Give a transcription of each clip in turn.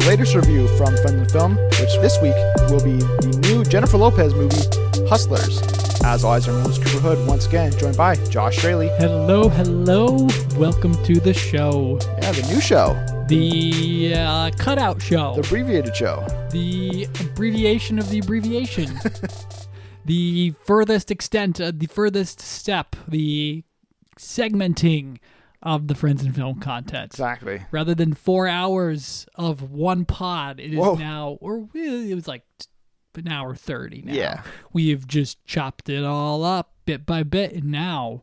the latest review from Friends and Film, which this week will be the new Jennifer Lopez movie, Hustlers. As always, I'm host Cooper Hood, once again joined by Josh Straley. Hello, hello. Welcome to the show. Yeah, the new show, The uh, cutout show. the abbreviated show. The abbreviation of the abbreviation. the furthest extent, uh, the furthest step, the segmenting of the Friends and Film content. Exactly. Rather than four hours of one pod, it is Whoa. now, or it was like an hour 30 now. Yeah. We've just chopped it all up bit by bit, and now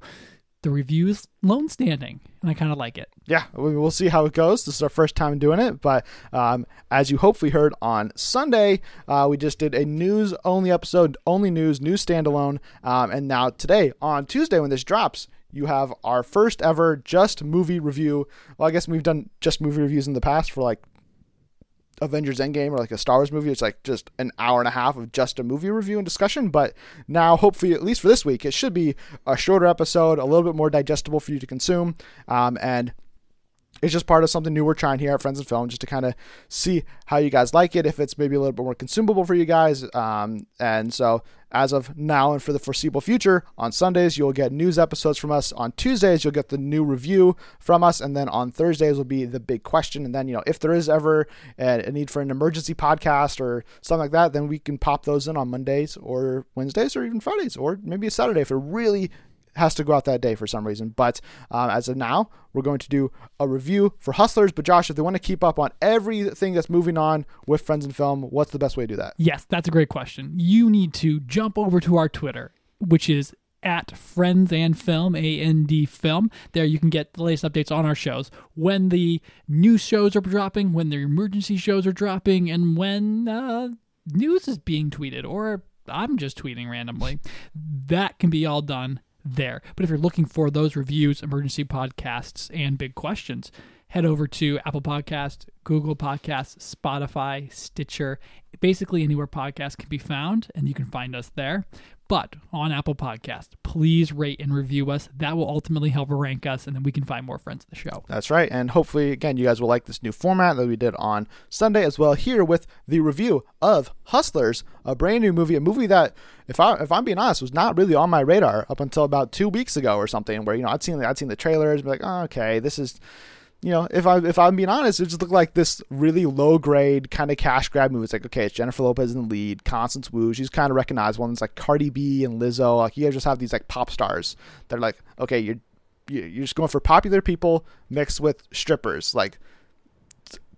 the review is lone standing, and I kind of like it. Yeah, we- we'll see how it goes. This is our first time doing it, but um, as you hopefully heard on Sunday, uh, we just did a news only episode, only news, news standalone. Um, and now today, on Tuesday, when this drops, you have our first ever just movie review. Well, I guess we've done just movie reviews in the past for like Avengers Endgame or like a Star Wars movie. It's like just an hour and a half of just a movie review and discussion. But now, hopefully, at least for this week, it should be a shorter episode, a little bit more digestible for you to consume. Um, and it's just part of something new we're trying here at Friends and Film, just to kind of see how you guys like it, if it's maybe a little bit more consumable for you guys. Um, and so, as of now and for the foreseeable future, on Sundays you'll get news episodes from us. On Tuesdays you'll get the new review from us, and then on Thursdays will be the big question. And then you know, if there is ever a, need for an emergency podcast or something like that, then we can pop those in on Mondays or Wednesdays or even Fridays or maybe a Saturday if it really has to go out that day for some reason. But um, as of now, we're going to do a review for Hustlers. But Josh, if they want to keep up on everything that's moving on with Friends and Film, what's the best way to do that? Yes, that's a great question. You need to jump over to our Twitter, which is at Friends and Film, A N D Film. There you can get the latest updates on our shows, when the new shows are dropping, when the emergency shows are dropping, and when uh, news is being tweeted, or I'm just tweeting randomly. That can be all done there. But if you're looking for those reviews, emergency podcasts, and big questions, head over to Apple Podcasts, Google Podcasts, Spotify, Stitcher, basically anywhere podcasts can be found, and you can find us there. But on Apple Podcast, please rate and review us. That will ultimately help rank us, and then we can find more friends of the show. That's right. And hopefully, again, you guys will like this new format that we did on Sunday as well here with the review of Hustlers, a brand new movie, a movie that, if I if I'm being honest, was not really on my radar up until about two weeks ago or something. Where you know I'd seen I'd seen the trailers, be like, oh, okay, this is. You know, if I if I'm being honest, it just looked like this really low grade kind of cash grab movie. It's like, okay, it's Jennifer Lopez in the lead, Constance Wu, she's kind of recognized ones like Cardi B and Lizzo. Like you guys just have these like pop stars They're like, okay, you're you- you're just going for popular people mixed with strippers. Like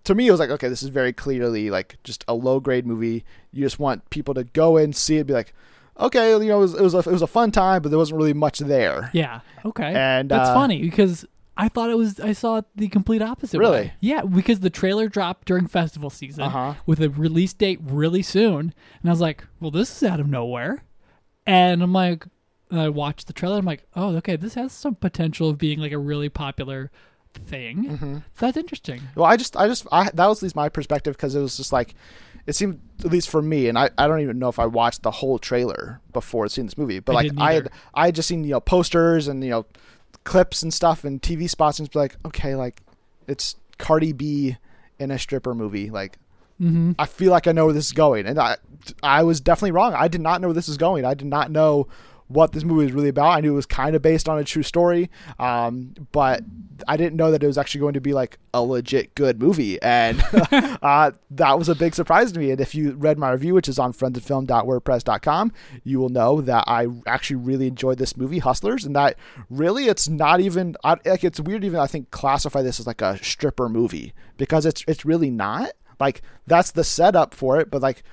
to me, it was like, okay, this is very clearly like just a low grade movie. You just want people to go in, see it, be like, okay, you know, it was it was a, it was a fun time, but there wasn't really much there. Yeah. Okay. And, that's uh, funny because I thought it was I saw it the complete opposite. Really? way. Yeah, because the trailer dropped during festival season Uh-huh. with a release date really soon, and I was like, "Well, this is out of nowhere," and I'm like, and I watched the trailer. I'm like, "Oh, okay, this has some potential of being like a really popular thing." Mm-hmm. That's interesting. Well, I just I just I, that was at least my perspective because it was just like it seemed at least for me, and I, I don't even know if I watched the whole trailer before seeing this movie, but I like I had. I had just seen you know posters and you know clips and stuff and TV spots and it's like okay like it's Cardi B in a stripper movie like Mm-hmm. I feel like I know where this is going, and I I was definitely wrong. I did not know where this is going. I did not know what this movie was really about. I knew it was kind of based on a true story, um, but I didn't know that it was actually going to be like a legit good movie, and uh, that was a big surprise to me. And if you read my review, which is on friendsandfilm.wordpress.com, you will know that I actually really enjoyed this movie, Hustlers, and that really it's not even I, like it's weird to even I think classify this as like a stripper movie because it's it's really not. Like that's the setup for it, but like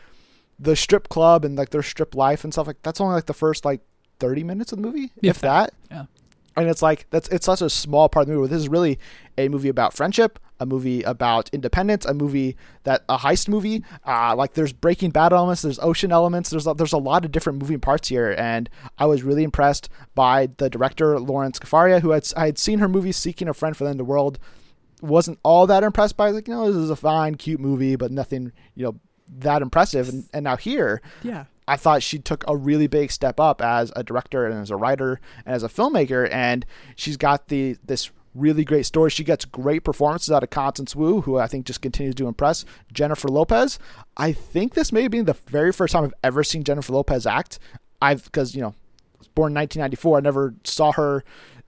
the strip club and like their strip life and stuff like that's only like the first like 30 minutes of the movie, if, If that. Yeah. And it's like that's it's such a small part of the movie. This is really a movie about friendship, a movie about independence, a movie that a heist movie. Uh, like there's Breaking Bad elements, there's ocean elements, there's a, there's a lot of different moving parts here, and I was really impressed by the director Lorene Scafaria, who had I had seen her movie Seeking a Friend for the End of the World. Wasn't all that impressed by it. like you know this is a fine cute movie, but nothing you know that impressive. And, and now here, Yeah. I thought she took a really big step up as a director and as a writer and as a filmmaker, and she's got the this really great story. She gets great performances out of Constance Wu, who I think just continues to impress. Jennifer Lopez. I think this may be the very first time I've ever seen Jennifer Lopez act. I've because you know, born in 1994. I never saw her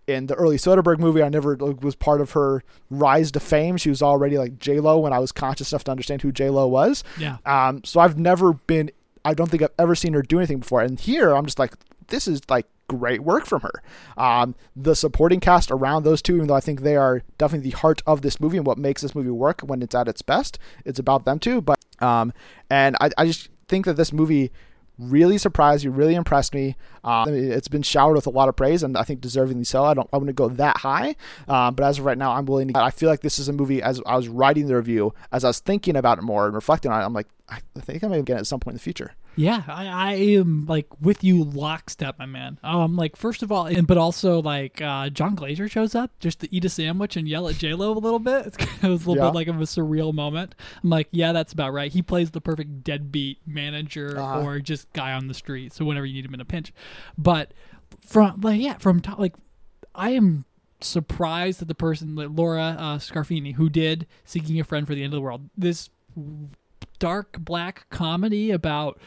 in the early Soderbergh movie. I never was part of her rise to fame. She was already like J Lo when I was conscious enough to understand who J Lo was. Yeah. Um. So I've never been. I don't think I've ever seen her do anything before. And here I'm just like, this is like great work from her. Um, the supporting cast around those two, even though I think they are definitely the heart of this movie and what makes this movie work when it's at its best, it's about them too. But um, and I, I just think that this movie really surprised me, really impressed me. Um, it's been showered with a lot of praise, and I think deservingly so. I don't, I wouldn't go that high, um, but as of right now, I'm willing to. I feel like this is a movie. As I was writing the review, as I was thinking about it more and reflecting on it, I'm like, I think I may get it at some point in the future. Yeah, I, I am like with you lockstep, my man. Um, like first of all, and but also like uh, Jon Glaser shows up just to eat a sandwich and yell at J Lo a little bit. It's it was a little Yeah. bit like of a surreal moment. I'm like, yeah, that's about right. He plays the perfect deadbeat manager Uh-huh. or just guy on the street. So whenever you need him in a pinch, but from like yeah, from top like I am surprised that the person like Laura uh, Scarfini who did Seeking a Friend for the End of the World this dark black comedy about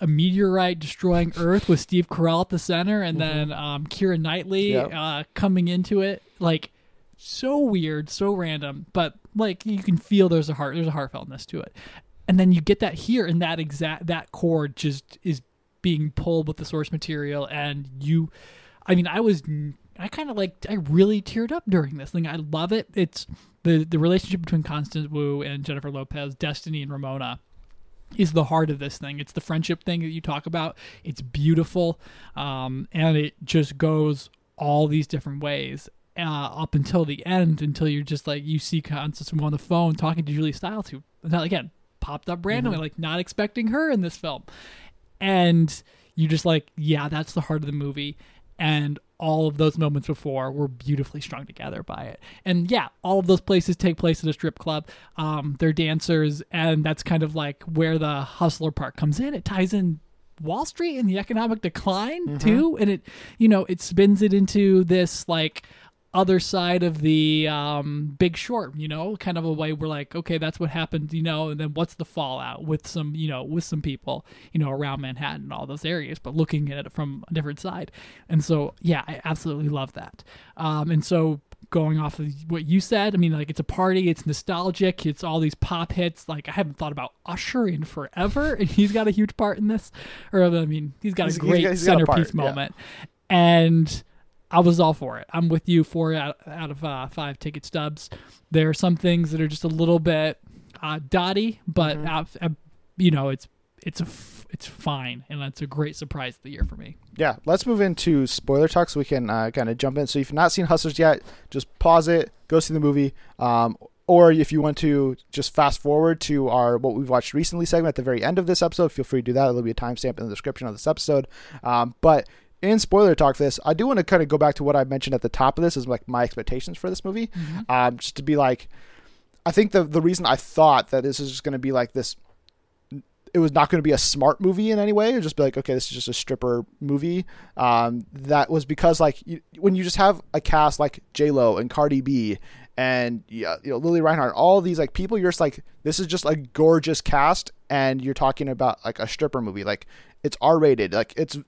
a meteorite destroying Earth with Steve Carell at the center, and then um, Keira Knightley Yep. uh, coming into it. Like so weird, so random, but like you can feel there's a heart, there's a heartfeltness to it, and then you get that here, and that exact that chord just is being pulled with the source material, and you, I mean, I was. I kind of like I really teared up during this thing. I love it. It's the the relationship between Constance Wu and Jennifer Lopez, Destiny and Ramona is the heart of this thing. It's the friendship thing that you talk about. It's beautiful, um, and it just goes all these different ways uh, up until the end. Until you're just like you see Constance on the phone talking to Julie Stiles, who again popped up randomly, like not expecting her in this film, and you just like, yeah, that's the heart of the movie, and all of those moments before were beautifully strung together by it. And yeah, all of those places take place at a strip club. Um, they're dancers, and that's kind of like where the hustler part comes in. It ties in Wall Street and the economic decline too, and it, you know, it spins it into this like other side of the um, big short you know kind of a way we're like okay that's what happened you know and then what's the fallout with some you know with some people you know around manhattan and all those areas but looking at it from a different side. And so yeah i absolutely love that. Um, and so going off of what you said i mean like it's a party it's nostalgic it's all these pop hits like i haven't thought about usher in forever and he's got a huge part in this or i mean he's got He's- a he's great he's got part, centerpiece yeah. moment. And I was all for it. I'm with you. Four out, out of uh, five ticket stubs. There are some things that are just a little bit uh, dotty, but Mm-hmm. you know it's it's a f- it's fine, and that's a great surprise of the year for me. yeah, let's move into spoiler talk so we can uh, kind of jump in. So if you've not seen Hustlers yet, just pause it, go see the movie. Um, or if you want to just fast forward to our what we've watched recently segment at the very end of this episode, feel free to do that. There'll be a timestamp in the description of this episode. Um, but in spoiler talk for this, I do want to kind of go back to what I mentioned at the top of this is like my expectations for this movie. Um, just to be like, I think the the reason I thought that this is just going to be like this it was not going to be a smart movie in any way. It just be like, okay, this is just a stripper movie. Um, that was because like you, when you just have a cast like J Lo and Cardi B and yeah, you know Lili Reinhart, all these like people, you're just like, this is just a gorgeous cast, and you're talking about like a stripper movie. Like it's R rated, like it's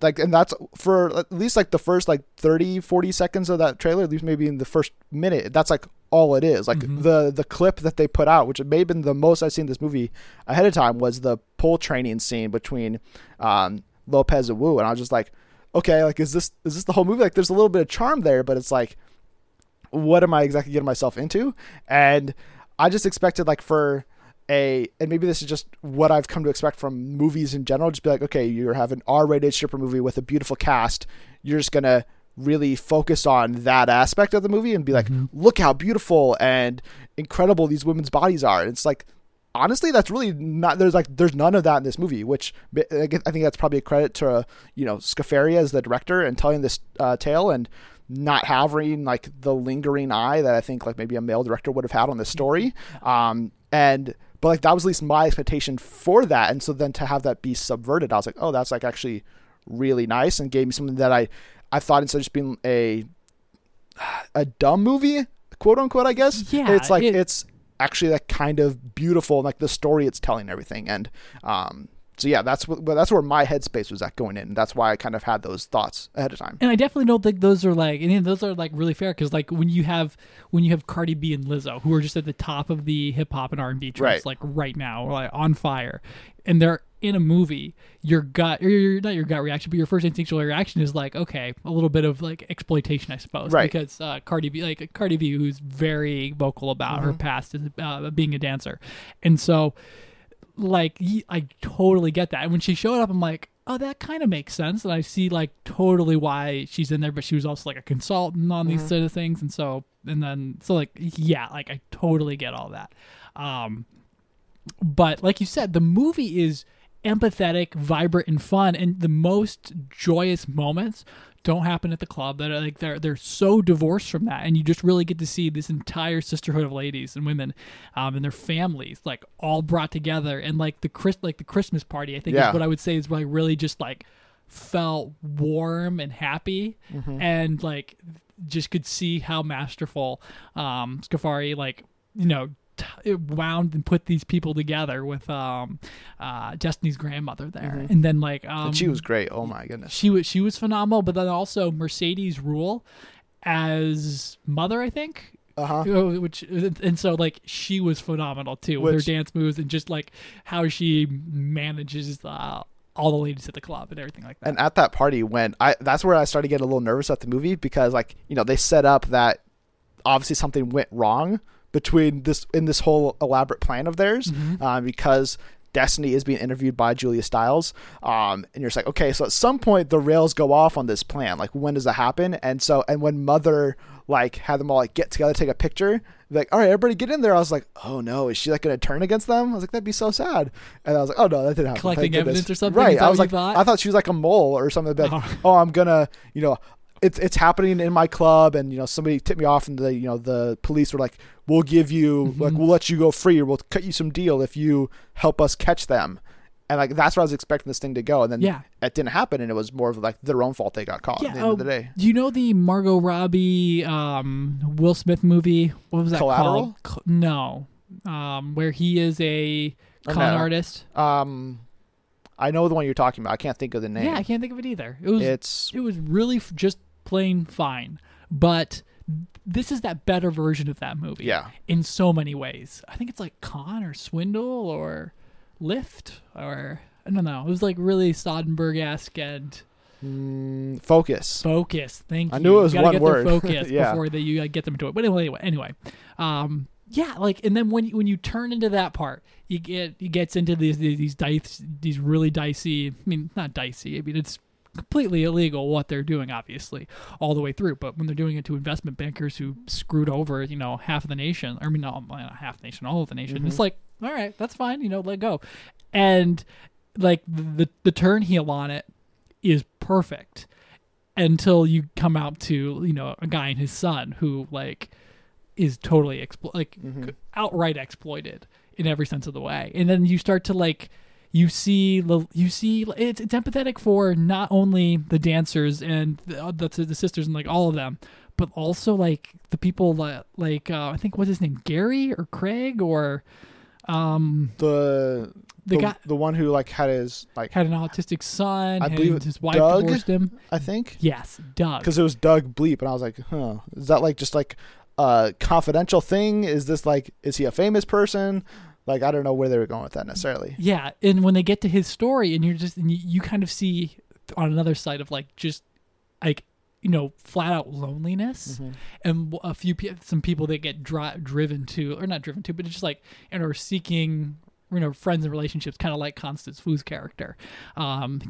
like and that's for at least like the first like 30 40 seconds of that trailer at least maybe in the first minute that's like all it is. Like the the clip that they put out which may have been the most i've seen this movie ahead of time was the pole training scene between um lopez and wu and i was just like okay like is this is this the whole movie? Like there's a little bit of charm there but it's like what am I exactly getting myself into? And I just expected like for a and maybe this is just what I've come to expect from movies in general. Just be like, okay, you have an R-rated stripper movie with a beautiful cast. You're just gonna really focus on that aspect of the movie and be like, look how beautiful and incredible these women's bodies are. And it's like honestly that's really not there's like there's none of that in this movie which i I think that's probably a credit to uh, you know scafaria as the director and telling this uh, tale and not having like the lingering eye that i think like maybe a male director would have had on this story um and but like that was at least my expectation for that and so then to have that be subverted i was like oh that's like actually really nice and gave me something that i i thought instead of just being a a dumb movie, quote unquote. I guess. Yeah, It's like it- it's actually like kind of beautiful, like the story it's telling, everything, and um. So yeah, that's what that's where my headspace was at going in. That's why I kind of had those thoughts ahead of time. And I definitely don't think those are like, and those are like really fair because like when you have when you have Cardi B and Lizzo who are just at the top of the hip hop and R and B charts Right. like right now, like on fire, and they're in a movie, your gut, or your, not your gut reaction, but your first instinctual reaction is like, okay, a little bit of like exploitation, I suppose, Right. Because uh, Cardi B, like Cardi B, who's very vocal about her past as uh, being a dancer, and so like I totally get that. And when she showed up, I'm like, oh, that kind of makes sense, and I see like totally why she's in there. But she was also like a consultant on these sort of things, and so and then so like yeah, like I totally get all that. Um, but like you said, the movie is empathetic, vibrant, and fun, and the most joyous moments don't happen at the club. That are like they're they're so divorced from that, and you just really get to see this entire sisterhood of ladies and women, um, and their families like all brought together, and like the Chris like the Christmas party. I think Yeah. is what I would say is like really just like felt warm and happy, and like just could see how masterful um Scafari like you know t- it wound and put these people together with um uh Destiny's grandmother there and then like um And she was great. Oh my goodness. she was she was phenomenal but then also Mercedes Ruehl as mother I think Uh huh. Uh, which and so like she was phenomenal too with Which- her dance moves and just like how she manages uh, all the ladies at the club and everything like that And at that party, when I that's where I started getting a little nervous at the movie because like you know they set up that obviously something went wrong between this in this whole elaborate plan of theirs um, because Destiny is being interviewed by Julia Stiles, um, and you're just like, okay, so at some point the rails go off on this plan. Like, when does that happen? And so, and when Mother like had them all like get together, take a picture, like, all right, everybody get in there. I was like, oh no, is she like going to turn against them? I was like, that'd be so sad. And I was like, oh no, that didn't happen. Collecting evidence or something? Right. I was like, thought? I thought she was like a mole or something. Like, Oh. oh, I'm gonna, you know, it's it's happening in my club, and you know, somebody tipped me off, and the you know the police were like, we'll give you Mm-hmm. like we'll let you go free, or we'll cut you some deal if you help us catch them. And like that's where I was expecting this thing to go, and then Yeah. it didn't happen, and it was more of like their own fault they got caught Yeah, at the end oh, of the day. Do you know the Margot Robbie, um, Will Smith movie? What was that Collateral? called? No, um, where he is a Oh, con no. artist. Um, I know the one you're talking about. I can't think of the name. Yeah, I can't think of it either. It was it's it was really f- just plain fine, but this is that better version of that movie. Yeah. in so many ways. I think it's like con or swindle or lift or I don't know. It was like really Soderbergh esque and mm, focus. focus. Thank you. I knew it was you gotta one get word. Their focus Yeah. before that you get them to it. But anyway, anyway, um, yeah, like and then when you, when you turn into that part, you get it gets into these these these dice these really dicey. I mean, not dicey. I mean, it's completely illegal what they're doing, obviously, all the way through. But when they're doing it to investment bankers who screwed over, you know, half of the nation, I mean, not half the nation, all of the nation, Mm-hmm. it's like, all right, that's fine, you know, let go. And like the the turn heel on it is perfect until you come out to you know a guy and his son who like is totally explo- like Mm-hmm. outright exploited in every sense of the way and then you start to like you see you see it's, it's empathetic for not only the dancers and the, the, the sisters and like all of them but also like the people that like uh, i think what's his name gary or craig or um The the, the, guy the one who like had his like had an autistic son I and believe his wife Doug? divorced him I think yes doug because it was Doug Bleep, and I was like, huh, is that like just like a confidential thing? Is this like is he a famous person? Like I don't know where they were going with that necessarily. Yeah, and when they get to his story, and you're just and you, you kind of see on another side of like just like you know flat out loneliness, mm-hmm. and a few some people that get dri- driven to or not driven to, but it's just like and are seeking you know friends and relationships, kind of like Constance Wu's character. Um,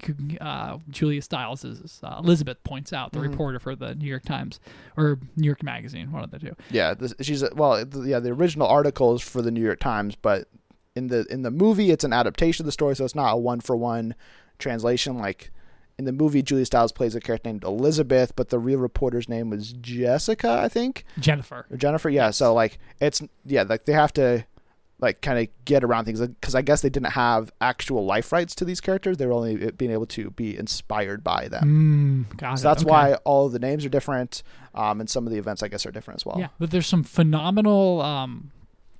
uh, Julia Stiles is uh, Elizabeth points out the reporter for the New York Times or New York Magazine, one of the two. Yeah, this, she's well, yeah. The original article is for the New York Times, but in the in the movie, it's an adaptation of the story, so it's not a one for one translation. Like in the movie, Julia Stiles plays a character named Elizabeth, but the real reporter's name was Jessica, I think, Jennifer. Jennifer. Yeah, so like it's yeah, like they have to like kind of get around things because I guess they didn't have actual life rights to these characters. They were only being able to be inspired by them. Mm, So that's Okay. why all of the names are different, um, and some of the events I guess are different as well. Yeah, but there's some phenomenal. Um,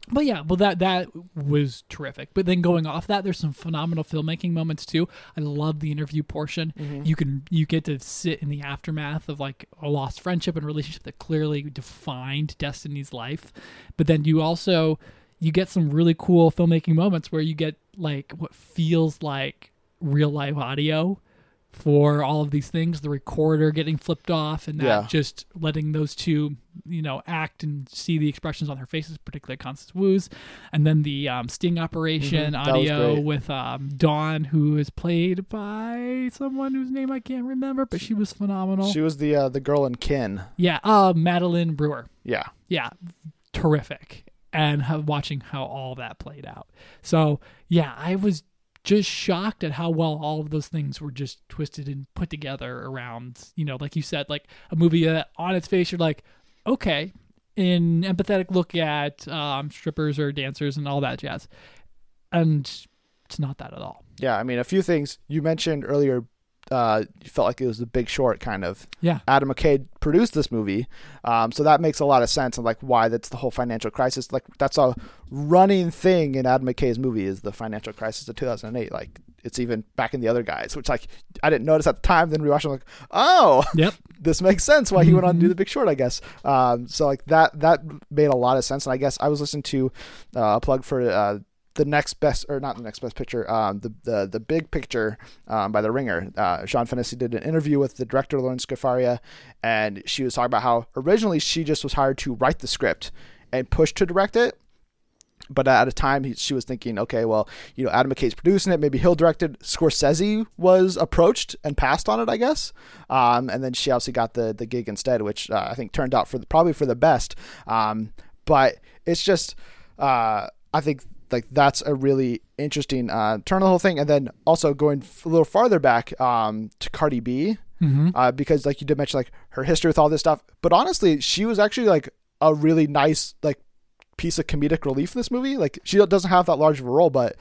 but yeah, well that that was terrific. But then going off that, there's some phenomenal filmmaking moments too. I love the interview portion. You can you get to sit in the aftermath of like a lost friendship and relationship that clearly defined Destiny's life. But then you also you get some really cool filmmaking moments where you get like what feels like real life audio for all of these things the recorder getting flipped off and that Yeah. just letting those two you know act and see the expressions on their faces particularly constance wu's and then the um, sting operation Mhm, audio with um, dawn who is played by someone whose name i can't remember but she was phenomenal She was the uh, the girl in Kin. yeah uh, madeline brewer Yeah. yeah, terrific. And how, watching how all that played out. So yeah, I was just shocked at how well all of those things were just twisted and put together around, you know, like you said, like a movie that on its face you're like, okay, an empathetic look at um, strippers or dancers and all that jazz, and it's not that at all. Yeah. I mean, a few things you mentioned earlier. Uh, felt like it was the Big Short kind of. Yeah, Adam McKay produced this movie, um, so that makes a lot of sense. And like why that's the whole financial crisis. Like that's a running thing in Adam McKay's movie is the financial crisis of 2008. Like it's even back in the other guys, which like I didn't notice at the time. Then we watched, it, like, oh, yep, this makes sense why he went on to do Mhm. the Big Short, I guess. Um, so like that that made a lot of sense, and I guess I was listening to uh, a plug for uh, the next best or not the next best picture, um, the the the Big Picture um, by The Ringer. Uh, Sean Fennessy did an interview with the director Lorene Scafaria, and she was talking about how originally she just was hired to write the script and push to direct it. But at a time, he, she was thinking, okay, well, you know, Adam McKay's producing it. Maybe he'll direct it. Scorsese was approached and passed on it, I guess. Um, and then she obviously got the the gig instead, which uh, I think turned out for the, probably for the best. Um, but it's just, uh, I think like that's a really interesting uh, turn of the whole thing. And then also going f- a little farther back um, to Cardi B, mm-hmm. uh, because like you did mention like her history with all this stuff. But honestly, she was actually like a really nice like piece of comedic relief in this movie. Like she doesn't have that large of a role, but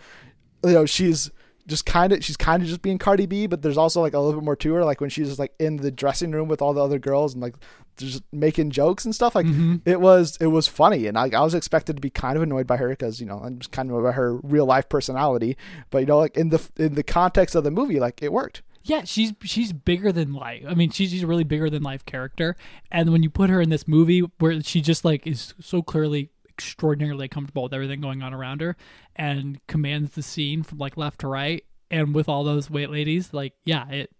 you know she's just kind of she's kind of just being Cardi B. But there's also like a little bit more to her. Like when she's just like in the dressing room with all the other girls and like just making jokes and stuff. Like Mhm. it was it was funny, and I, I was expected to be kind of annoyed by her because you know I'm just kind of about her real life personality. But you know like in the in the context of the movie, like it worked. Yeah, she's she's bigger than life. I mean, she's, she's a really bigger than life character. And when you put her in this movie where she just like is so clearly extraordinarily comfortable with everything going on around her and commands the scene from like left to right and with all those wait ladies, like yeah, it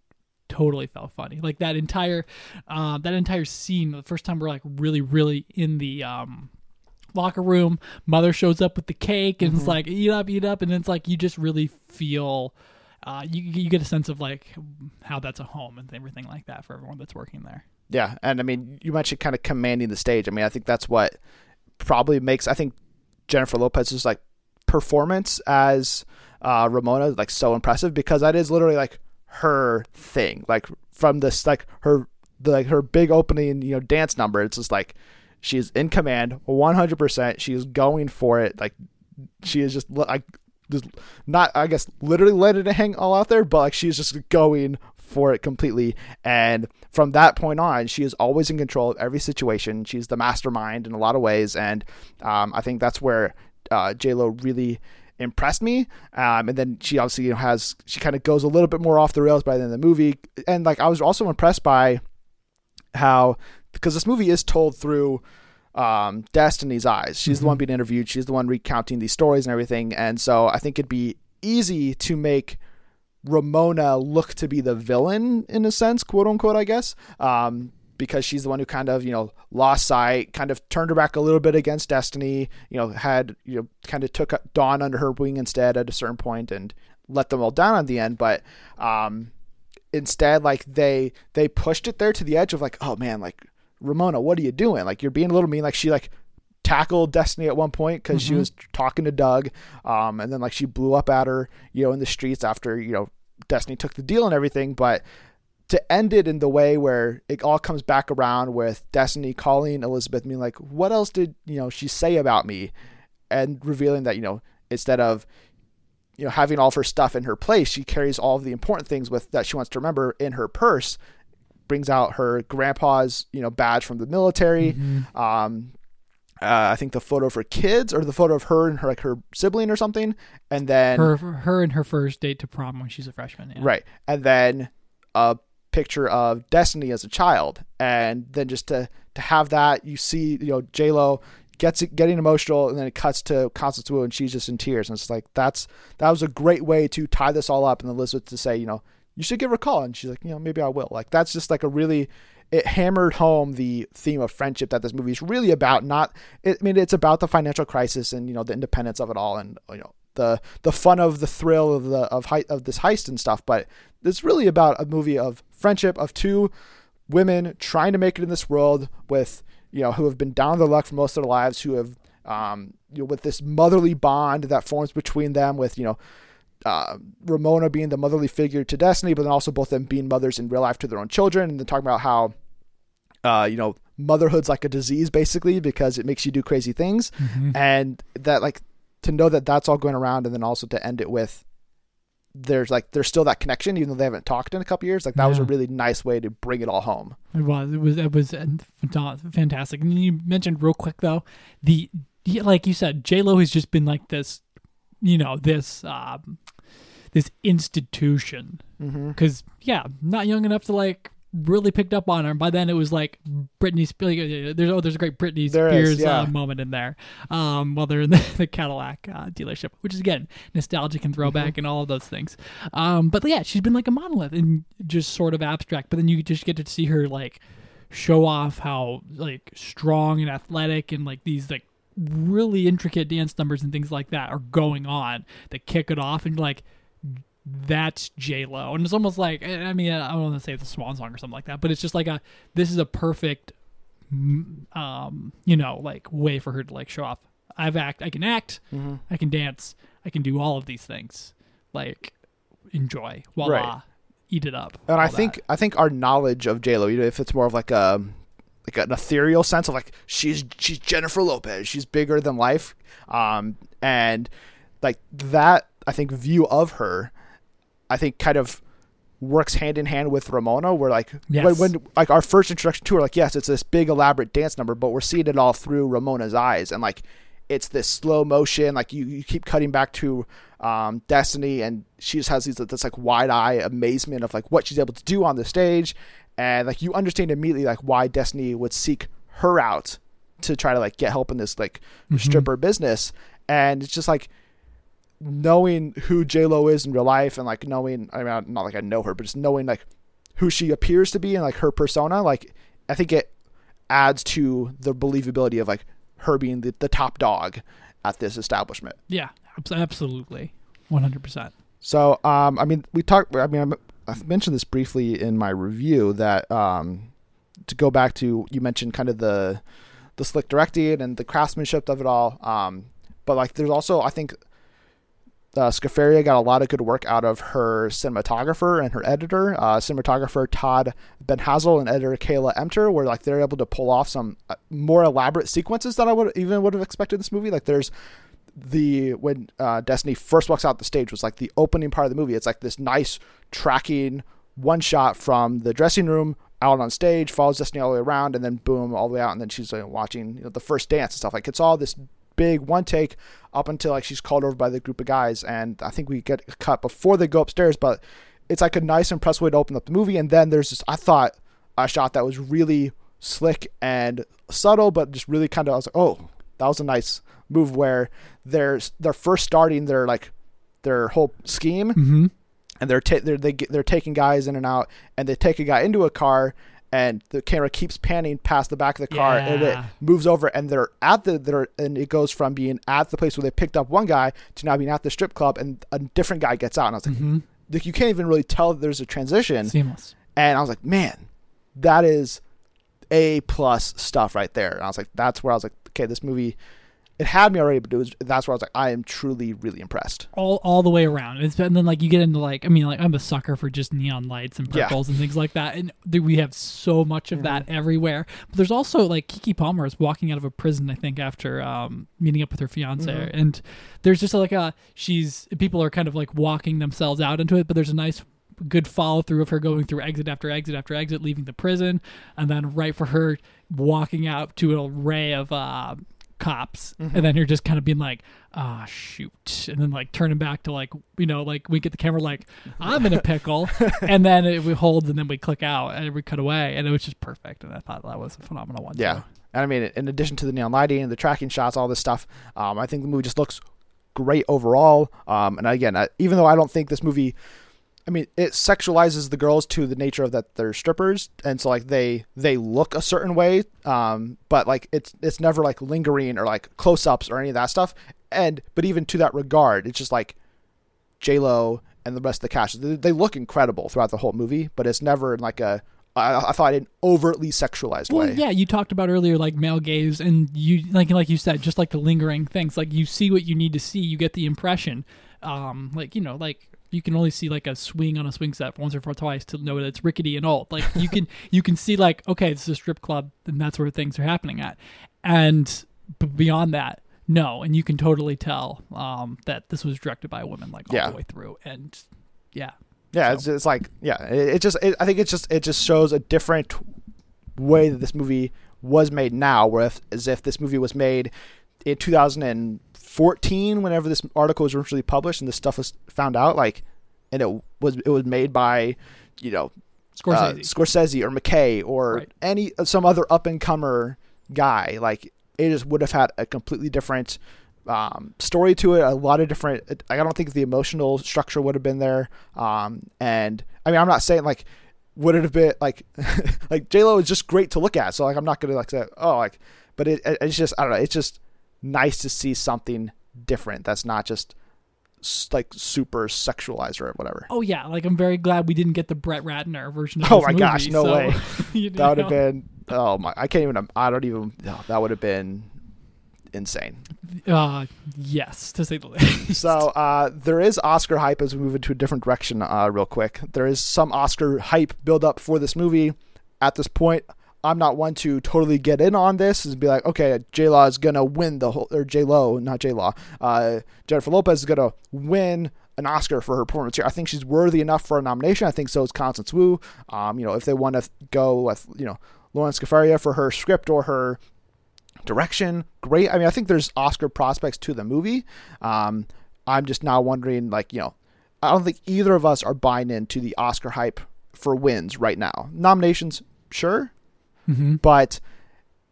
totally felt funny. Like that entire uh, that entire scene, the first time we're like really really in the um locker room, mother shows up with the cake and it's like eat up, eat up and it's like you just really feel uh, you you get a sense of like how that's a home and everything like that for everyone that's working there. Yeah, and I mean, you mentioned kind of commanding the stage. I mean, I think that's what probably makes I think Jennifer Lopez's like performance as uh, Ramona like so impressive because that is literally like her thing. Like from this like her the, like her big opening you know dance number. It's just like she's in command, one hundred percent. She is going for it. Like she is just li- like just not I guess literally letting it hang all out there, but like she's just going for it completely. And from that point on, she is always in control of every situation. She's the mastermind in a lot of ways, and um, I think that's where uh, J Lo really impressed me. Um, and then she obviously you know, has she kind of goes a little bit more off the rails by the end of the movie, and like I was also impressed by how because this movie is told through um, Destiny's eyes. She's the one being interviewed. She's the one recounting these stories and everything. And so I think it'd be easy to make Ramona look to be the villain in a sense, quote unquote, I guess. Um, because she's the one who kind of, you know, lost sight, kind of turned her back a little bit against Destiny, you know, had, you know, kind of took Dawn under her wing instead at a certain point and let them all down at the end. But, um, instead, like they, they pushed it there to the edge of like, oh man, like, Ramona, what are you doing? Like you're being a little mean. Like she like tackled Destiny at one point because she Mhm. was talking to Doug, um, and then like she blew up at her, you know, in the streets after you know Destiny took the deal and everything. But to end it in the way where it all comes back around with Destiny calling Elizabeth, being like, "What else did you know she say about me?" and revealing that you know instead of you know having all of her stuff in her place, she carries all of the important things with that she wants to remember in her purse. Brings out her grandpa's you know badge from the military. Mm-hmm. Um, uh, I think the photo of her kids or the photo of her and her like her sibling or something, and then her her and her first date to prom when she's a freshman. Yeah. right, and then a picture of Destiny as a child, and then just to to have that, you see, you know, J Lo gets it getting emotional, and then it cuts to Constance Wu, and she's just in tears, and it's like that's that was a great way to tie this all up, and Elizabeth to say, you know, you should give her a call, and she's like, you know, maybe I will. Like that's just like a really it hammered home the theme of friendship that this movie is really about. Not, I mean, it's about the financial crisis and you know the independence of it all, and you know the the fun of the thrill of the of height of this heist and stuff. But it's really about a movie of friendship of two women trying to make it in this world with you know who have been down their luck for most of their lives, who have um, you know with this motherly bond that forms between them, with you know. Uh, Ramona being the motherly figure to Destiny, but then also both them being mothers in real life to their own children, and then talking about how, uh, you know, motherhood's like a disease basically because it makes you do crazy things, Mhm. and that like to know that that's all going around, and then also to end it with there's like there's still that connection even though they haven't talked in a couple years. Like that was a really nice way to bring it all home. It was. It was. It was uh, fantastic. And you mentioned real quick though, the like you said, J Lo has just been like this, you know, this um, this institution. Mm-hmm. Because yeah, not young enough to like really picked up on her. By then, it was like Britney Spears. There's oh, there's a great Britney There is, Spears yeah. uh, moment in there. Um, while they're in the, the Cadillac uh, dealership, which is again nostalgic and throwback Mm-hmm. and all of those things. Um, but yeah, she's been like a monolith and just sort of abstract. But then you just get to see her like show off how like strong and athletic and like these like really intricate dance numbers and things like that are going on that kick it off and like that's J Lo, and it's almost like I mean I don't want to say it's a swan song or something like that, but it's just like a this is a perfect, mm, um, you know, like way for her to like show off. I've act, I can act, Mm-hmm. I can dance, I can do all of these things. Like enjoy, voila, Right. eat it up. And I think that. I think our knowledge of J Lo, you know, if it's more of like a like an ethereal sense of like she's she's Jennifer Lopez, she's bigger than life, um, and like that, I think view of her, I think kind of works hand in hand with Ramona, where like Yes. when, when like our first introduction to her, like yes, it's this big elaborate dance number, but we're seeing it all through Ramona's eyes, and like it's this slow motion, like you, you keep cutting back to um, Destiny, and she just has these this like wide eye amazement of like what she's able to do on the stage, and like you understand immediately like why Destiny would seek her out to try to like get help in this like Mhm. stripper business, and it's just like knowing who J Lo is in real life and like knowing I mean not like I know her, but just knowing like who she appears to be and like her persona, like I think it adds to the believability of like her being the, the top dog at this establishment. yeah, absolutely, one hundred percent. So, um, I mean, we talked. I mean, I mentioned this briefly in my review that um, to go back to you mentioned kind of the the slick directing and the craftsmanship of it all. Um, but like, there's also I think uh, Scafaria got a lot of good work out of her cinematographer and her editor, uh, cinematographer Todd Banhazl and editor Kayla Emter, where like they're able to pull off some uh, more elaborate sequences that I would even would have expected in this movie. Like there's the when uh, Destiny first walks out the stage was like the opening part of the movie. It's like this nice tracking one shot from the dressing room out on stage, follows Destiny all the way around, and then boom, all the way out, and then she's like, watching you know, the first dance and stuff. Like it's all this big one take up until like she's called over by the group of guys, and I think we get cut before they go upstairs, but it's like a nice, impressive way to open up the movie. And then there's this, I thought, a shot that was really slick and subtle, but just really kind of, I was like, oh, that was a nice move where they're they're first starting their like their whole scheme Mm-hmm. and they're ta- they're they, get- they're taking guys in and out and they take a guy into a car and the camera keeps panning past the back of the car and it moves over and they're at the they're and it goes from being at the place where they picked up one guy to now being at the strip club and a different guy gets out and I was like, Mm-hmm. like you can't even really tell that there's a transition Seamless. and I was like, man, that is a plus stuff right there. And I was like, that's where I was like, okay, this movie it had me already, but it was that's where I was like, I am truly really impressed. all all the way around. It's and then like you get into like I mean like I'm a sucker for just neon lights and Yeah. purples and things like that, and we have so much of Mm-hmm. that everywhere. But there's also like Keke Palmer is walking out of a prison, I think, after um, meeting up with her fiance, Mm-hmm. and there's just like a she's people are kind of like walking themselves out into it, but there's a nice good follow through of her going through exit after exit after exit, leaving the prison, and then right for her walking out to an array of uh, cops, Mm-hmm. and then you're just kind of being like, ah, shoot, and then like turning back to like you know like we get the camera like I'm in a pickle, and then it, we hold and then we click out and we cut away, and it was just perfect, and I thought that was a phenomenal one. Yeah, too. and I mean, in addition to the neon lighting and the tracking shots, all this stuff, um, I think the movie just looks great overall. Um, and again, I, even though I don't think this movie, I mean, it sexualizes the girls to the nature of that they're strippers, and so like they they look a certain way, um, but like it's it's never like lingering or like close ups or any of that stuff. And but even to that regard, it's just like J Lo and the rest of the cast. They, they look incredible throughout the whole movie, but it's never in like a I, I thought in an overtly sexualized Well, way. yeah, you talked about earlier like male gaze, and you like like you said, just like the lingering things. Like you see what you need to see, you get the impression. Um, like you know, like you can only see like a swing on a swing set once or twice to know that it's rickety and old. Like you can you can see like okay, this is a strip club, and that's where things are happening at. And beyond that, no, and you can totally tell um, that this was directed by a woman like all Yeah. the way through. And yeah, Yeah, it's, it's like yeah, it, it just it, I think it just it just shows a different way that this movie was made now, where if, as if this movie was made in 2014, whenever this article was originally published and this stuff was found out, like, and it was it was made by, you know, Scorsese. uh, Scorsese or McKay or Right. any some other up and comer guy, like it just would have had a completely different um, story to it. A lot of different. I don't think the emotional structure would have been there. Um, and I mean, I'm not saying like would it have been like like J Lo is just great to look at. So like I'm not gonna like say oh like, but it it's just I don't know. It's just nice to see something different that's not just like super sexualized or whatever. Oh yeah, like I'm very glad we didn't get the Brett Ratner version of Oh my gosh, no so, way. you That would have been oh my! I can't even. I don't even. oh, that would have been insane. Uh, yes, to say the least. So uh, there is Oscar hype as we move into a different direction. Uh, real quick, there is some Oscar hype build up for this movie. At this point, I'm not one to totally get in on this and be like, okay, J Law is gonna win the whole, or J Lo, not J Law. Uh, Jennifer Lopez is gonna win an Oscar for her performance here. I think she's worthy enough for a nomination. I think so is Constance Wu. Um, you know, if they want to go with you know Lorene Scafaria for her script or her direction, great. I mean, I think there's Oscar prospects to the movie. Um, I'm just now wondering, like, you know, I don't think either of us are buying into the Oscar hype for wins right now. Nominations, sure, Mhm. but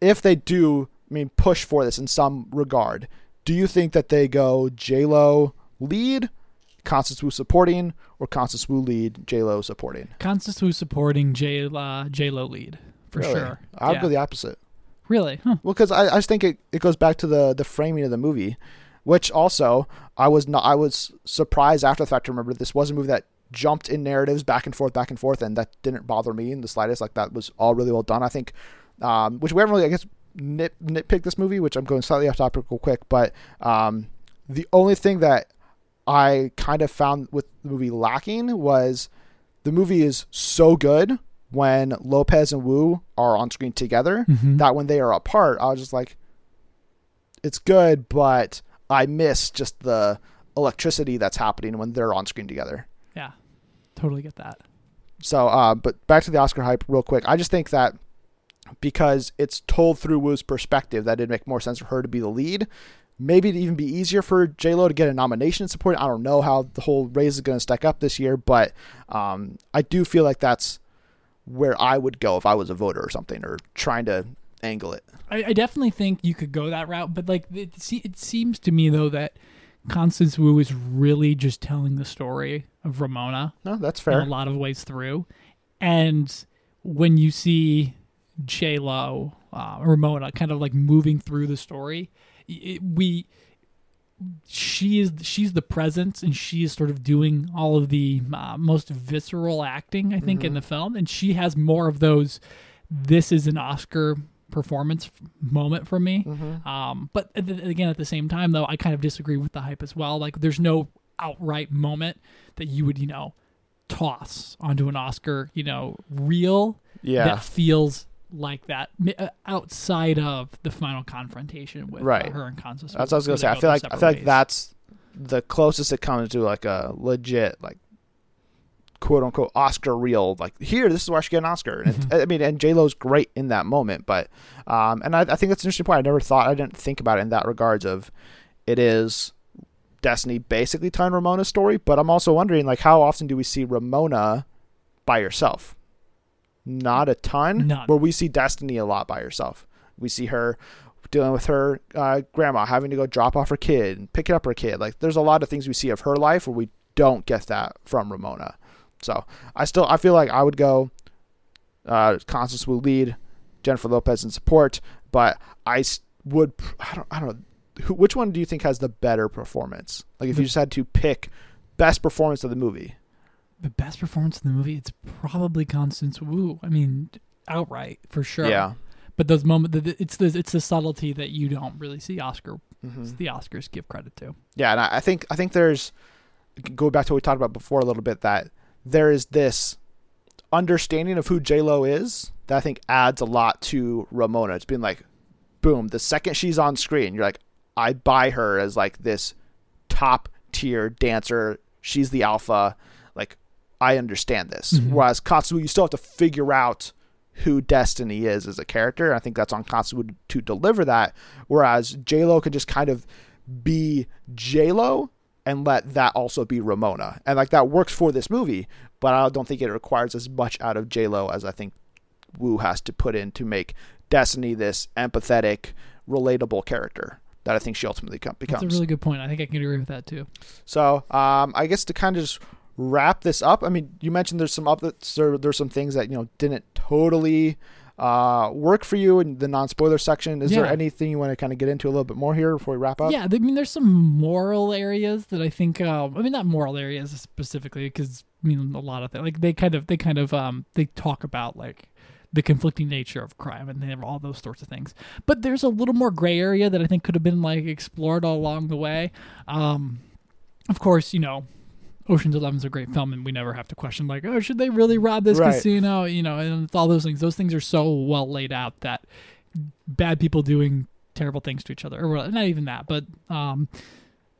if they do, I mean, push for this in some regard, do you think that they go J Lo lead, Constance Wu supporting, or Constance Wu lead, J Lo supporting? Constance Wu supporting J J Lo lead for Really? sure. I would yeah. go the opposite. really? Huh. Well, because I, I just think it, it goes back to the the framing of the movie, which also I was not I was surprised after the fact to remember this was a movie that jumped in narratives back and forth, back and forth, and that didn't bother me in the slightest. Like that was all really well done. I think, um, which we haven't really I guess nit nitpick this movie, which I'm going slightly off topic real quick, but um, the only thing that I kind of found with the movie lacking was the movie is so good when Lopez and Wu are on screen together Mhm. that when they are apart, I was just like, it's good, but I miss just the electricity that's happening when they're on screen together. Totally get that. So, uh, but back to the Oscar hype real quick. I just think that because it's told through Wu's perspective, that it'd make more sense for her to be the lead. Maybe it'd even be easier for J Lo to get a nomination support. I don't know how the whole race is going to stack up this year, but um, I do feel like that's where I would go if I was a voter or something, or trying to angle it. I, I definitely think you could go that route, but like it, it seems to me though that Constance Wu is really just telling the story of Ramona No, that's in fair. a lot of ways through, and when you see J Lo, uh, Ramona, kind of like moving through the story, it, we she is she's the presence and she is sort of doing all of the uh, most visceral acting i think in the film. And she has more of those this is an oscar performance moment for me. Mm-hmm. Um, but again, at the same time, though, I kind of disagree with the hype as well. Like, there's no outright moment that you would, you know, toss onto an Oscar, you know, reel Yeah. that feels like that uh, outside of the final confrontation with uh, Right. her and Constance. That's what I was gonna say. I feel like I feel like that's the closest it comes to like a legit like quote unquote Oscar reel. Like here, this is where I should get an Oscar. And Mm-hmm. I mean, and J Lo's great in that moment, but um, and I, I think that's an interesting point. I never thought I didn't think about it in that regards of it is Destiny basically telling Ramona's story, but I'm also wondering like how often do we see Ramona by herself? Not a ton. None. Where we see Destiny a lot by herself. We see her dealing with her uh, grandma, having to go drop off her kid and pick up her kid. Like there's a lot of things we see of her life where we don't get that from Ramona. So I still I feel like I would go uh, Constance will lead, Jennifer Lopez in support, but I would I don't I don't know who, which one do you think has the better performance? Like if you just had to pick best performance of the movie. the best performance in the movie. It's probably Constance Wu. I mean, outright for sure. Yeah. But those moments, it's the it's the subtlety that you don't really see Oscar. Mhm. The Oscars give credit to. Yeah, and I I think I think there's go back to what we talked about before a little bit that there is this understanding of who J Lo is that I think adds a lot to Ramona. It's been like, boom, the second she's on screen, you're like, I buy her as like this top tier dancer. She's the alpha. Like, I understand this. Mhm. Whereas Katsu, you still have to figure out who Destiny is as a character. I think that's on Katsu to deliver that. Whereas J Lo can just kind of be J Lo and let that also be Ramona, and like that works for this movie. But I don't think it requires as much out of J Lo as I think Wu has to put in to make Destiny this empathetic, relatable character that I think she ultimately com- becomes. That's a really good point. I think I can agree with that too. So, um, I guess to kind of just wrap this up, I mean, you mentioned there's some there, there's some things that you know didn't totally uh, work for you in the non-spoiler section. Is there anything you want to kind of get into a little bit more here before we wrap up? Yeah, I mean, there's some moral areas that I think. Um, I mean, not moral areas specifically, because I mean, a lot of things. Like they kind of, they kind of, um, they talk about like the conflicting nature of crime and they have all those sorts of things. But there's a little more gray area that I think could have been like explored all along the way. Um, of course, you know, Ocean's Eleven is a great film, and we never have to question like, oh, should they really rob this Right. casino? You know, and it's all those things. Those things are so well laid out that bad people doing terrible things to each other, or not even that, but um,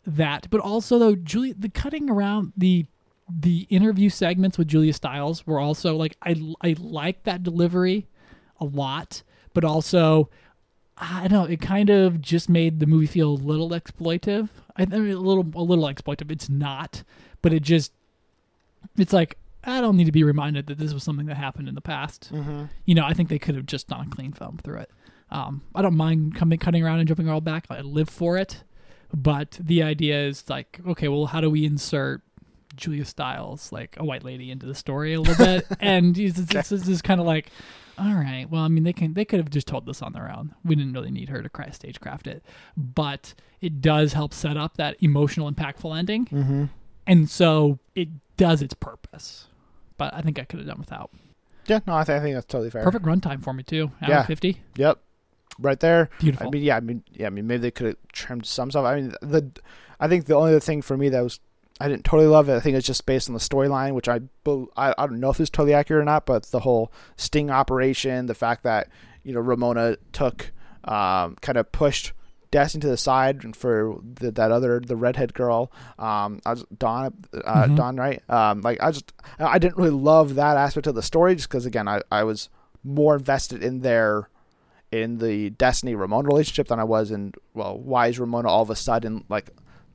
that. But also though, Julia, the cutting around the the interview segments with Julia Stiles were also like I I like that delivery a lot, but also I don't know, it kind of just made the movie feel a little exploitive. I think mean, a little a little exploitive. It's not, but it just it's like I don't need to be reminded that this was something that happened in the past. Mm-hmm. You know, I think they could have just done a clean film through it. Um, I don't mind coming cutting around and jumping all back. I live for it, but the idea is like, okay, well, how do we insert Julia Stiles, like a white lady, into the story a little bit? and this it's, it's kind of like, all right, well, I mean, they can they could have just told this on their own. We didn't really need her to cry stagecraft it, but it does help set up that emotional, impactful ending, Mm-hmm. And so it does its purpose. But I think I could have done without. Yeah, no, I, th- I think that's totally fair. Perfect runtime for me too. Hour Yeah. fifty, Yep, right there. beautiful. I mean, yeah, I mean, yeah, I mean, maybe they could have trimmed some stuff. I mean, the, I think the only other thing for me that was, I didn't totally love it. I think it's just based on the storyline, which I, I, I don't know if it's totally accurate or not, but the whole sting operation, the fact that you know Ramona took, um, kind of pushed Destiny to the side and for the, that other the redhead girl, um, I was Dawn, uh, Mhm. Dawn, right? Um, like I just, I didn't really love that aspect of the story, just because again, I, I was more invested in their in the Destiny Ramona relationship than I was in well, why is Ramona all of a sudden like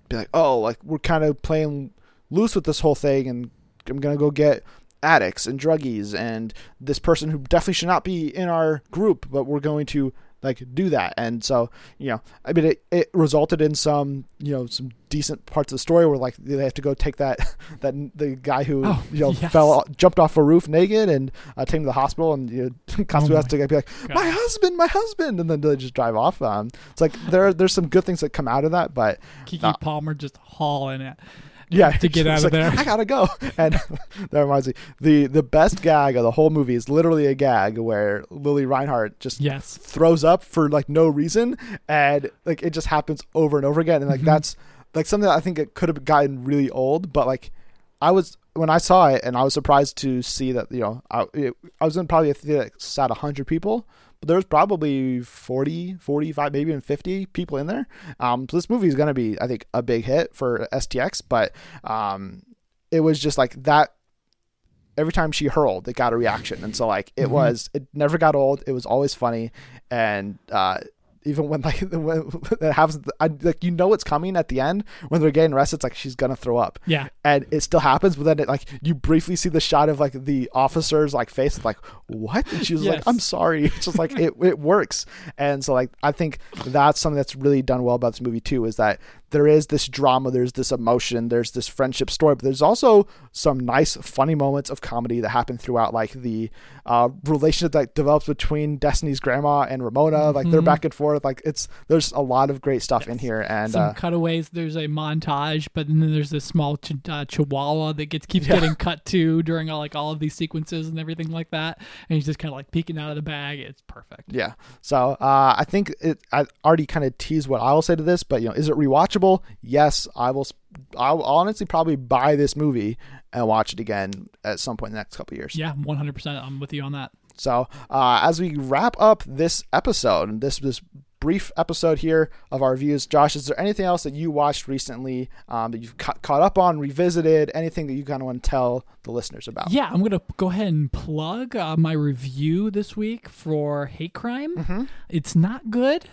be like, oh, like we're kind of playing loose with this whole thing, and I'm gonna go get addicts and druggies and this person who definitely should not be in our group, but we're going to like do that. And so, you know, I mean, it, it resulted in some, you know, some decent parts of the story where like they have to go take that that the guy who Oh, you know yes. fell jumped off a roof naked and uh, take him to the hospital, and you know, Katsu Oh has to be like, God. my husband, my husband, and then they just drive off. Um, it's like there there's some good things that come out of that, but Keke Uh, Palmer just hauling it. Yeah, to get out of like, there. I gotta go. And that reminds me, the the best gag of the whole movie is literally a gag where Lili Reinhart just Yes. throws up for like no reason, and like it just happens over and over again, and like Mhm. that's like something that I think it could have gotten really old, but like I was when I saw it, and I was surprised to see that you know I it, I was in probably a theater that sat hundred people. But there was probably 40, 45, maybe even 50 people in there. Um, so this movie is going to be, I think, a big hit for STX. But um, it was just like that every time she hurled it got a reaction and so like it Mhm. was it never got old it was always funny and uh even when like when it happens I, like you know it's coming at the end when they're getting arrested it's like she's gonna throw up. Yeah. and it still happens but then it like you briefly see the shot of like the officer's like face it's like what? And she was like i'm sorry. It's just like it, it works. And so like i think that's something that's really done well about this movie too is that there is this drama there's this emotion there's this friendship story but there's also some nice funny moments of comedy that happen throughout like the uh, relationship that develops between destiny's grandma and ramona like they're Mhm. back and forth like it's there's a lot of great stuff in here and Some uh, cutaways. There's a montage, but then there's this small ch- uh, chihuahua that gets keeps Yeah. getting cut to during all, like all of these sequences and everything like that. And he's just kind of like peeking out of the bag. It's perfect. Yeah. So uh, I think it. I already kind of teased what I will say to this, but you know, is it rewatchable? Yes, I will. I'll honestly probably buy this movie and watch it again at some point in the next couple of years. Yeah, 100%. I'm with you on that. So uh, as we wrap up this episode, this this brief episode here of our views. Josh, is there anything else that you watched recently um, that you've ca- caught up on, revisited, anything that you kind of want to tell the listeners about? Yeah, I'm gonna go ahead and plug uh, my review this week for Hate Crime. Mhm. It's not good,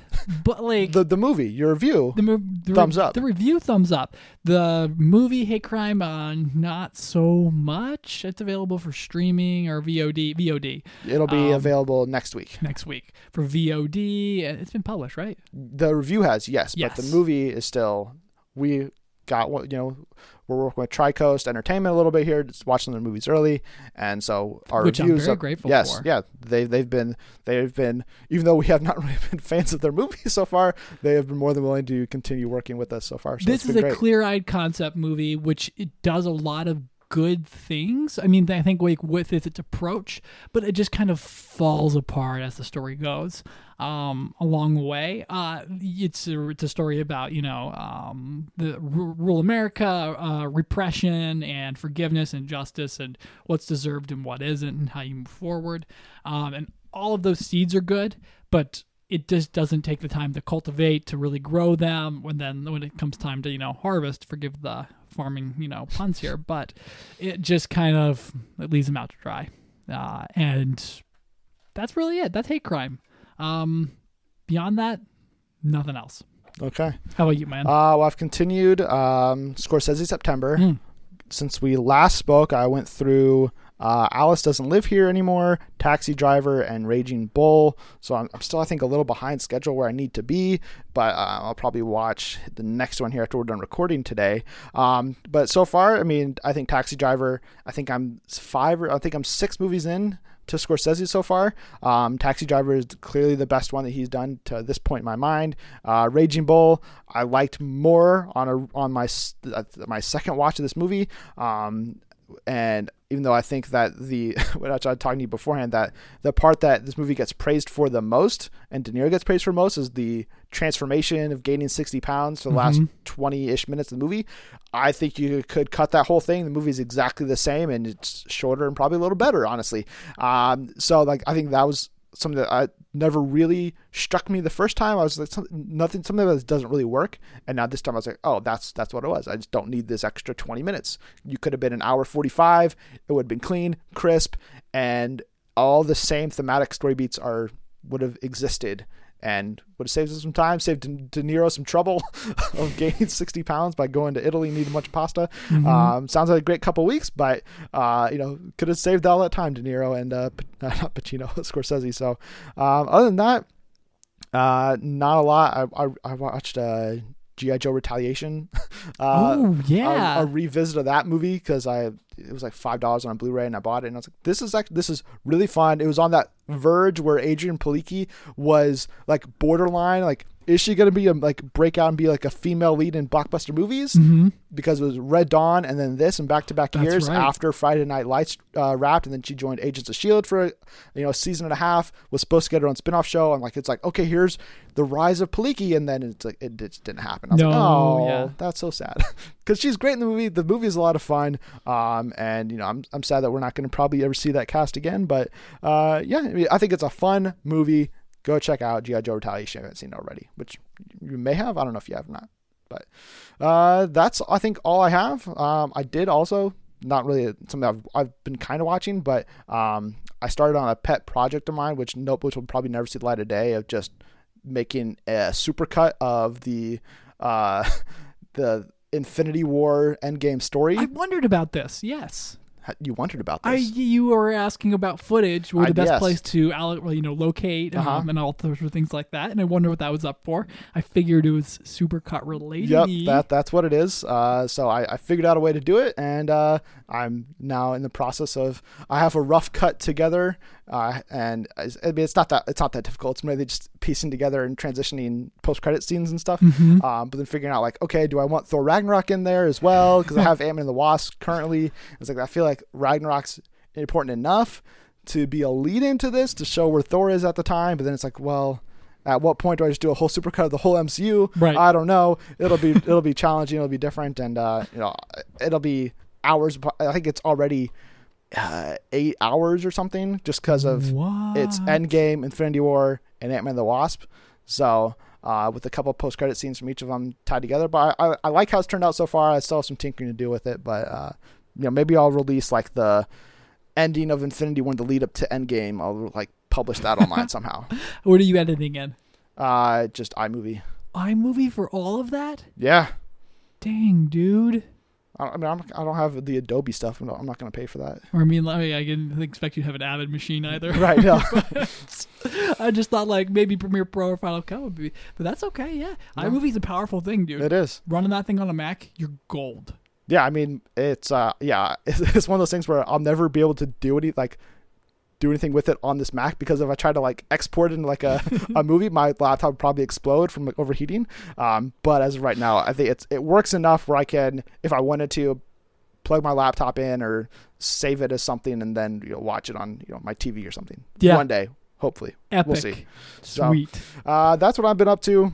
but like The the movie, your review. the, mo- the Thumbs up. The review thumbs up. The movie Hate Crime, uh, not so much. It's available for streaming or VOD. VOD It'll be um, available next week. next week for VOD. It's been published, right? The review has yes, but the movie is still. We got what you know. We're working with Tricoast Entertainment a little bit here, just watching their movies early, and so our Which I'm reviews. very are- grateful yes, for. yeah, they they've been they've been even though we have not really been fans of their movies so far, they have been more than willing to continue working with us so far. So this is a great. clear-eyed concept movie, which it does a lot of good things. I mean, I think like with its, approach, but it just kind of falls apart as the story goes um, along the way. Uh, it's a, it's a story about you know um, the r- rural America, uh, repression and forgiveness and justice, and what's deserved and what isn't, and how you move forward. Um, and all of those seeds are good, but it just doesn't take the time to cultivate to really grow them when then when it comes time to you know harvest forgive the farming you know puns here but it just kind of it leaves them out to dry uh, and that's really it that's hate crime um beyond that nothing else Okay. how about you man Uh, well, I've continued um, Scorsese September. Mm. Since we last spoke, I went through uh, Alice Doesn't Live Here Anymore, Taxi Driver, and Raging Bull. So I'm, I'm still, I think, a little behind schedule where I need to be, but uh, I'll probably watch the next one here after we're done recording today. Um, but so far, I mean, I think Taxi Driver, I think I'm five or I think I'm six movies in to Scorsese so far. Um, Taxi Driver is clearly the best one that he's done to this point in my mind. Uh, Raging Bull, I liked more on a on my uh, my second watch of this movie. Um, and even though I think that the what I was talking to you beforehand that the part that this movie gets praised for the most and De Niro gets praised for most is the transformation of gaining 60 pounds for the last Mhm. 20-ish minutes of the movie. I think you could cut that whole thing. The movie is exactly the same and it's shorter and probably a little better honestly. Um, so like i think that was something that I never really struck me the first time. I was like, nothing, something that doesn't really work. And now this time I was like, oh, that's that's what it was. I just don't need this extra 20 minutes. You could have been an hour 45. It would have been clean, crisp, and all the same thematic story beats are would have existed and would have saved us some time, saved De, De Niro some trouble of gaining 60 pounds by going to Italy and eating a bunch of pasta. Mhm. Um, sounds like a great couple weeks, but uh, you know, could have saved all that time, De Niro and uh, not Pacino, Scorsese. So, um, other than that, uh, not a lot. I I, I watched uh, GI Joe Retaliation. uh, oh yeah a, a revisit of that movie because I it was like five dollars on a Blu-ray and I bought it and I was like, this is actually this is really fun. It was on that verge where Adrian Palicki was like borderline, like is she going to be a like break out and be like a female lead in blockbuster movies? Mm-hmm. Because it was Red Dawn and then this and back to back years right. after Friday Night Lights uh, wrapped, and then she joined Agents of Shield for you know a season and a half. Was supposed to get her own spin off show. I'm like, it's like okay, here's the rise of Palicki, and then it's like it just didn't happen. I was like, No, oh, yeah. that's so sad because she's great in the movie. The movie is a lot of fun, um, and you know I'm I'm sad that we're not going to probably ever see that cast again. But uh, yeah, I, mean, I think it's a fun movie. Go check out GI Joe Retaliation if you haven't seen it already, which you may have. I don't know if you have not, but uh, that's I think all I have. Um, I did also not really something I've, I've been kind of watching, but um, I started on a pet project of mine, which nope, which will probably never see the light of day of just making a supercut of the uh, the Infinity War Endgame story. I wondered about this. Yes. You wondered about I this. you were asking about footage, where I- the best yes. place to you know locate um, Uh-huh. and all sorts of things like that, and I wonder what that was up for. I figured it was supercut related. Yep, that that's what it is. Uh, so I, I figured out a way to do it, and uh, I'm now in the process of. I have a rough cut together, uh, and I mean it's not that it's not that difficult. It's mainly just piecing together and transitioning post credit scenes and stuff. Mm-hmm. Um, but then figuring out like, okay, do I want Thor Ragnarok in there as well? Because I have Ant Man and the Wasp currently. It's like I feel like Ragnarok's important enough to be a lead into this to show where Thor is at the time. But then it's like, well. At what point do I just do a whole supercut of the whole MCU? Right. I don't know. It'll be it'll be challenging. It'll be different, and uh, you know, it'll be hours. I think it's already uh, eight hours or something, just because of what? it's Endgame, Infinity War, and Ant Man the Wasp. So uh, with a couple post credit scenes from each of them tied together. But I, I, I like how it's turned out so far. I still have some tinkering to do with it, but uh, you know maybe I'll release like the ending of Infinity War, the lead up to Endgame. I'll like publish that online somehow. What are you editing in? Uh, just iMovie. iMovie for all of that? Yeah. Dang, dude. I mean, I'm, I don't have the Adobe stuff. I'm not, I'm not going to pay for that. Or I mean, I didn't expect you to have an Avid machine either. Right. No. I just thought like maybe Premiere Pro or Final Cut would be, but that's okay. Yeah, Yeah. iMovie's a powerful thing, dude. it is. Running that thing on a Mac, you're gold. Yeah. I mean, it's uh, yeah, it's, it's one of those things where I'll never be able to do any like do anything with it on this Mac because if I try to like export it into like a, a movie, my laptop would probably explode from like overheating. Um, but as of right now, I think it's it works enough where I can, if I wanted to, plug my laptop in or save it as something and then you know watch it on you know my TV or something. Yeah. One day, hopefully. Epic. We'll see. So- Sweet. Uh, that's what I've been up to.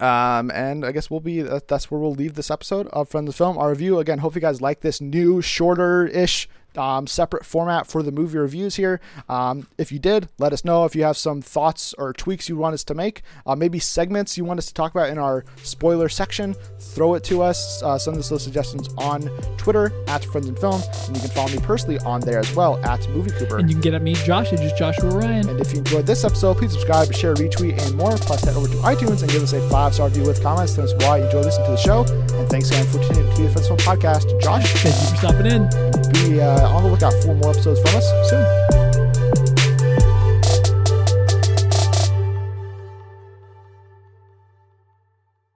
Um, and I guess we'll be that's where we'll leave this episode of Friends of Film. Our review again. Hope you guys like this new, shorter-ish, um, separate format for the movie reviews here. Um, if you did, let us know if you have some thoughts or tweaks you want us to make. Uh, maybe segments you want us to talk about in our spoiler section. Throw it to us. Uh, send us those suggestions on Twitter at Friends and Film, and you can follow me personally on there as well at Movie Cooper. And you can get at me, Josh, at just Joshua Ryan. And if you enjoyed this episode, please subscribe, share, retweet, and more. Plus, head over to iTunes and give us a five star review with comments. Tell us why you enjoy listening to the show. And thanks again for tuning in to the Festival Podcast. Josh, Thank you for stopping in. be uh, Uh, on the lookout for more episodes from us soon.